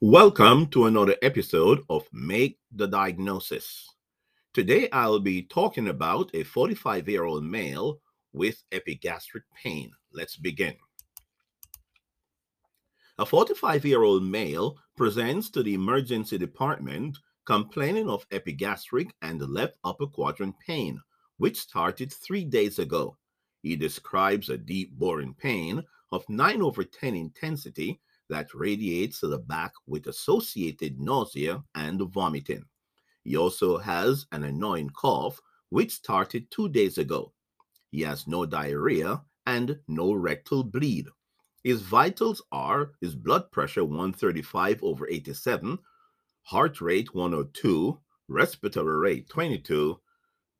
Welcome to another episode of Make the Diagnosis. Today I'll be talking about a 45 year old male with epigastric pain. Let's begin. A 45 year old male presents to the emergency department complaining of epigastric and left upper quadrant pain, which started three days ago. He describes a deep boring pain of 9 over 10 intensity that radiates to the back with associated nausea and vomiting. He also has an annoying cough, which started two days ago. He has no diarrhea and no rectal bleed. His vitals are his blood pressure 135 over 87, heart rate 102, respiratory rate 22,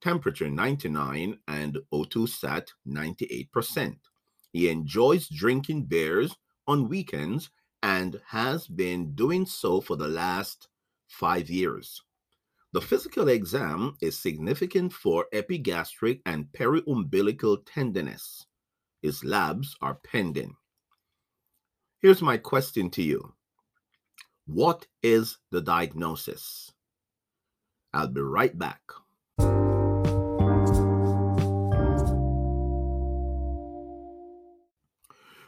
temperature 99, and O2 sat 98%. He enjoys drinking beers on weekends and has been doing so for the last five years. The physical exam is significant for epigastric and periumbilical tenderness. His labs are pending. Here's my question to you What is the diagnosis? I'll be right back.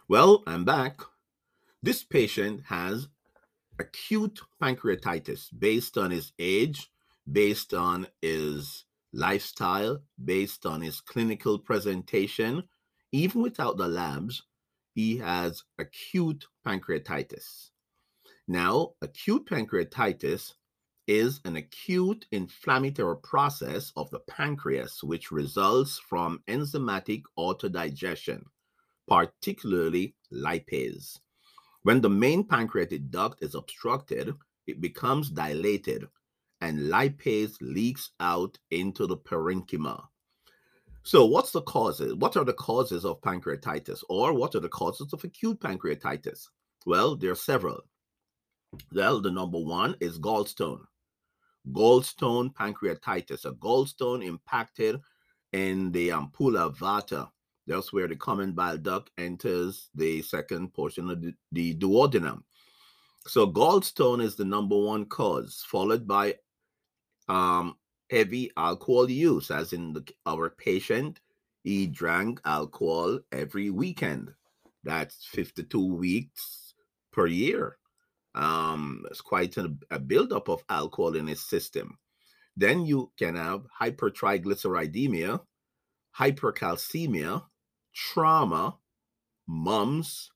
Well, I'm back. This patient has acute pancreatitis based on his age, based on his lifestyle, based on his clinical presentation. Even without the labs, he has acute pancreatitis. Now, acute pancreatitis is an acute inflammatory process of the pancreas which results from enzymatic autodigestion, particularly lipase. When the main pancreatic duct is obstructed, it becomes dilated and lipase leaks out into the parenchyma. So, what's the causes? What are the causes of pancreatitis, or what are the causes of acute pancreatitis? Well, there are several. Well, the number one is gallstone. Gallstone pancreatitis, a gallstone impacted in the ampulla Vater, that's where the common bile duct enters the second portion of the, the duodenum. So gallstone is the number one cause, followed by um, heavy alcohol use, as in the, our patient, he drank alcohol every weekend. That's 52 weeks per year. Um, it's quite a, a buildup of alcohol in his system. Then you can have hypertriglyceridemia, hypercalcemia, trauma, mumps,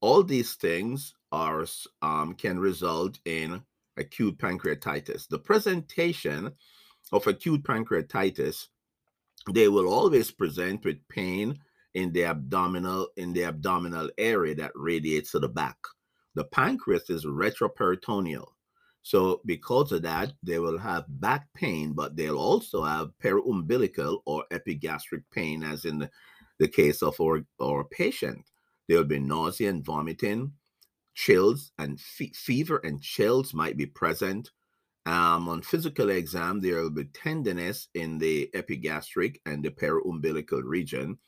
all these things are um, can result in acute pancreatitis. The presentation of acute pancreatitis, they will always present with pain in the abdominal in the abdominal area that radiates to the back. The pancreas is retroperitoneal. So because of that, they will have back pain, but they'll also have periumbilical or epigastric pain, as in the the case of our, our patient. There will be nausea and vomiting, chills and fe- fever and chills might be present. Um, on physical exam, there will be tenderness in the epigastric and the periumbilical region.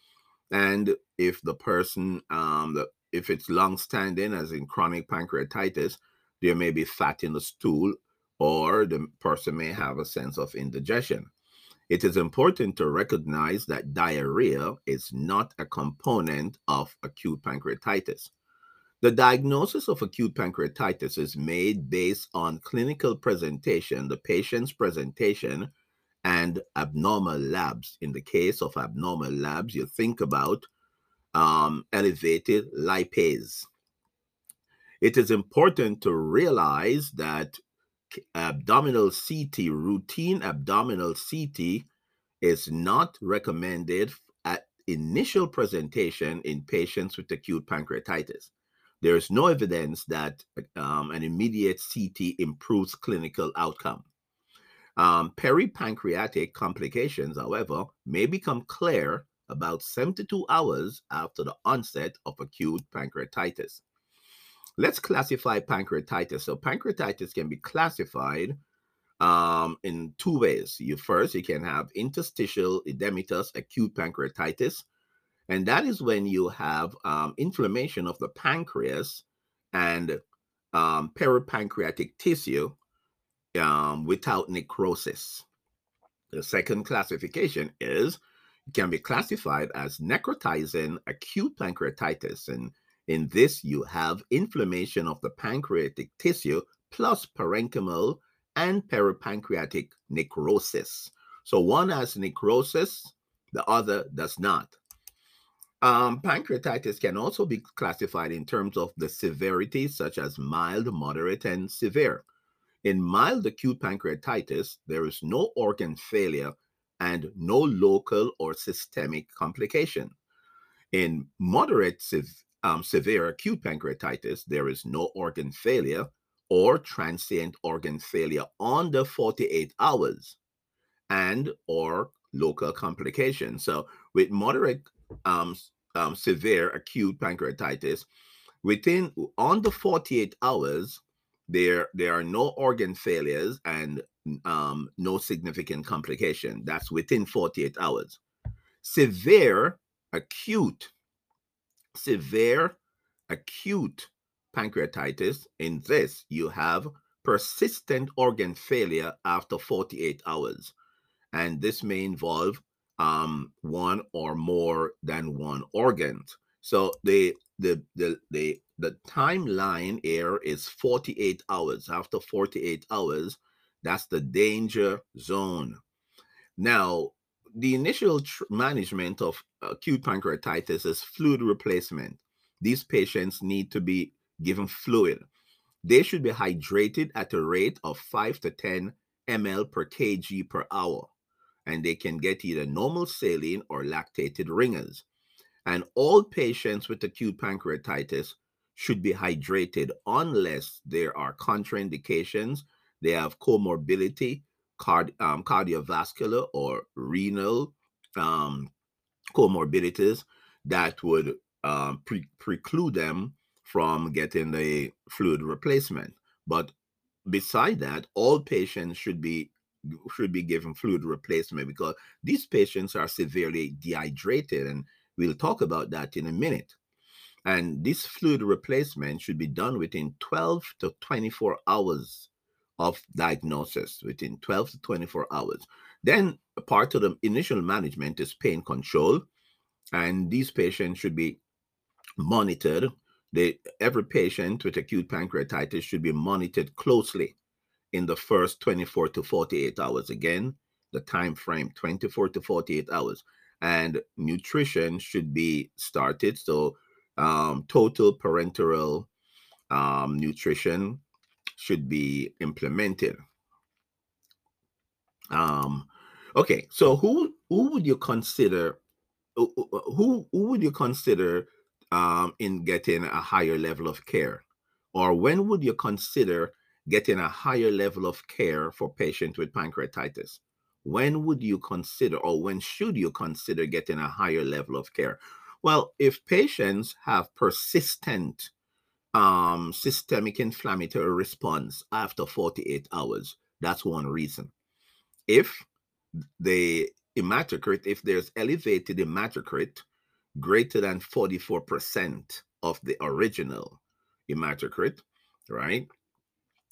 And if the person, um, the, if it's long standing, as in chronic pancreatitis, there may be fat in the stool, or the person may have a sense of indigestion. It is important to recognize that diarrhea is not a component of acute pancreatitis. The diagnosis of acute pancreatitis is made based on clinical presentation, the patient's presentation, and abnormal labs. In the case of abnormal labs, you think about um, elevated lipase. It is important to realize that abdominal CT, routine abdominal CT, is not recommended at initial presentation in patients with acute pancreatitis. There is no evidence that um, an immediate CT improves clinical outcome. Um, peripancreatic complications, however, may become clear about 72 hours after the onset of acute pancreatitis. Let's classify pancreatitis. So pancreatitis can be classified um, in two ways. You first, you can have interstitial edematous acute pancreatitis, and that is when you have um, inflammation of the pancreas, and um, peripancreatic tissue um, without necrosis. The second classification is can be classified as necrotizing acute pancreatitis. And in this, you have inflammation of the pancreatic tissue plus parenchymal and peripancreatic necrosis. So one has necrosis, the other does not. Um, pancreatitis can also be classified in terms of the severity, such as mild, moderate, and severe. In mild acute pancreatitis, there is no organ failure and no local or systemic complication. In moderate um, severe acute pancreatitis, there is no organ failure or transient organ failure under 48 hours and or local complications. So with moderate um, um, severe acute pancreatitis, within under 48 hours, there there are no organ failures and um, no significant complication. That's within 48 hours. Severe acute, severe acute pancreatitis. In this, you have persistent organ failure after 48 hours. And this may involve um, one or more than one organ. So the the the the the timeline here is 48 hours. After 48 hours, that's the danger zone. Now, the initial management of acute pancreatitis is fluid replacement. These patients need to be given fluid. They should be hydrated at a rate of 5 to 10 ml per kg per hour and they can get either normal saline or lactated Ringer's. And all patients with acute pancreatitis should be hydrated unless there are contraindications, they have comorbidity, card, um, cardiovascular or renal um, comorbidities that would um, pre- preclude them from getting the fluid replacement. But beside that, all patients should be should be given fluid replacement because these patients are severely dehydrated. And we'll talk about that in a minute. And this fluid replacement should be done within 12 to 24 hours of diagnosis, within 12 to 24 hours. Then part of the initial management is pain control. And these patients should be monitored. They, every patient with acute pancreatitis should be monitored closely in the first 24 to 48 hours. Again, the time frame 24 to 48 hours. And nutrition should be started. So, um, total parenteral um, nutrition should be implemented. Um, okay, so who who would you consider who who would you consider um, in getting a higher level of care, or when would you consider getting a higher level of care for patients with pancreatitis? When would you consider, or when should you consider getting a higher level of care? Well, if patients have persistent um, systemic inflammatory response after 48 hours, that's one reason. If the hematocrit, if there's elevated hematocrit greater than 44% of the original hematocrit, right?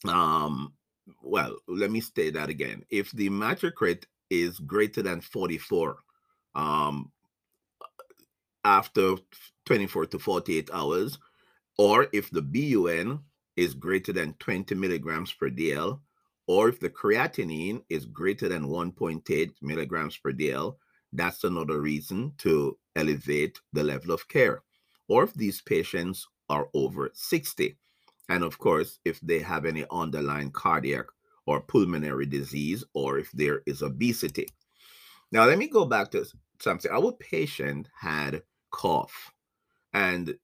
um well let me state that again if the hematocrit is greater than 44 um after 24 to 48 hours or if the BUN is greater than 20 milligrams per dl or if the creatinine is greater than 1.8 milligrams per dl that's another reason to elevate the level of care or if these patients are over 60 and of course, if they have any underlying cardiac or pulmonary disease, or if there is obesity. Now, let me go back to something. Our patient had cough, and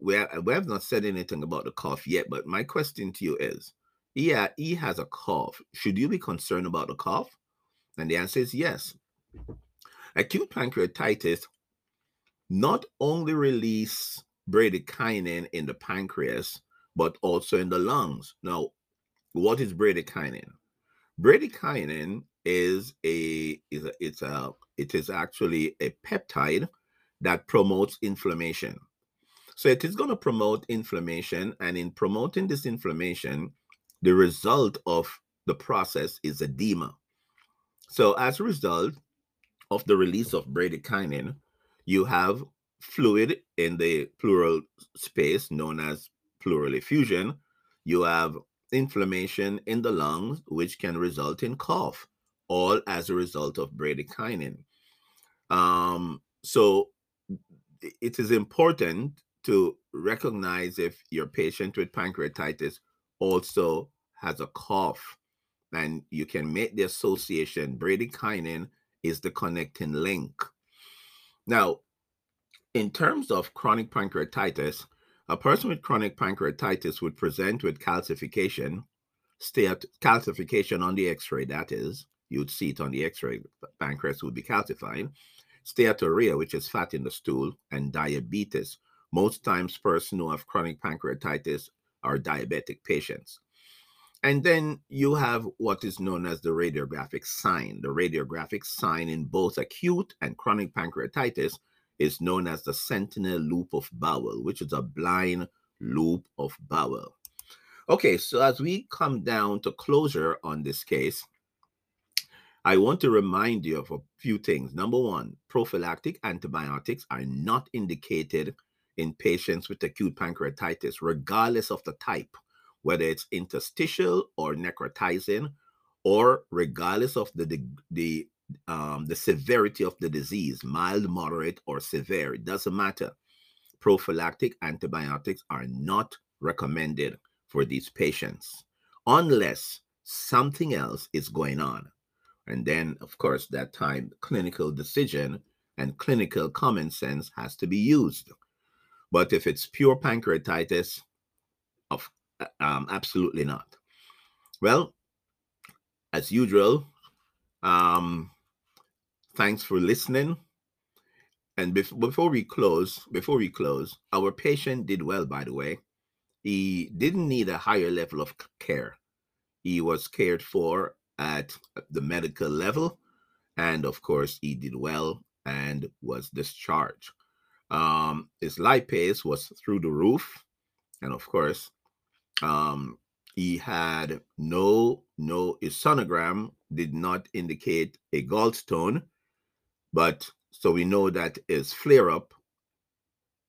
we have, we have not said anything about the cough yet. But my question to you is yeah, he has a cough. Should you be concerned about the cough? And the answer is yes. Acute pancreatitis not only release bradykinin in the pancreas, but also in the lungs. Now, what is bradykinin? Bradykinin is a is a, it's a it is actually a peptide that promotes inflammation. So it is going to promote inflammation. And in promoting this inflammation, the result of the process is edema. So as a result of the release of bradykinin, you have fluid in the pleural space known as pleural effusion. You have inflammation in the lungs, which can result in cough, all as a result of bradykinin. Um, so it is important to recognize if your patient with pancreatitis also has a cough and you can make the association. Bradykinin is the connecting link. Now in terms of chronic pancreatitis a person with chronic pancreatitis would present with calcification state calcification on the x-ray that is you'd see it on the x-ray pancreas would be calcified steatorrhea which is fat in the stool and diabetes most times persons who have chronic pancreatitis are diabetic patients and then you have what is known as the radiographic sign. The radiographic sign in both acute and chronic pancreatitis is known as the sentinel loop of bowel, which is a blind loop of bowel. Okay, so as we come down to closure on this case, I want to remind you of a few things. Number one, prophylactic antibiotics are not indicated in patients with acute pancreatitis, regardless of the type whether it's interstitial or necrotizing, or regardless of the the, the um, the severity of the disease, mild, moderate, or severe, it doesn't matter. Prophylactic antibiotics are not recommended for these patients unless something else is going on. And then, of course, that time clinical decision and clinical common sense has to be used. But if it's pure pancreatitis, of um, absolutely not. Well, as usual, um, thanks for listening. And bef- before we close, before we close, our patient did well, by the way. He didn't need a higher level of care. He was cared for at the medical level, and of course, he did well and was discharged. Um, his lipase was through the roof, and of course, um, he had no, no, his sonogram did not indicate a gallstone, but so we know that his flare up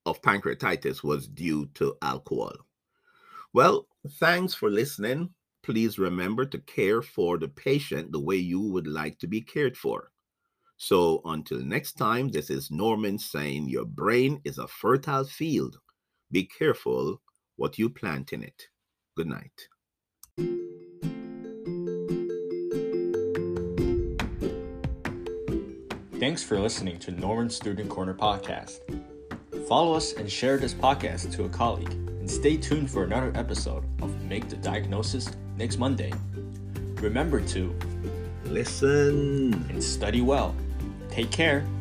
of pancreatitis was due to alcohol. Well, thanks for listening. Please remember to care for the patient the way you would like to be cared for. So until next time, this is Norman saying your brain is a fertile field. Be careful what you plant in it. Good night. Thanks for listening to Norman Student Corner podcast. Follow us and share this podcast to a colleague, and stay tuned for another episode of Make the Diagnosis next Monday. Remember to listen and study well. Take care.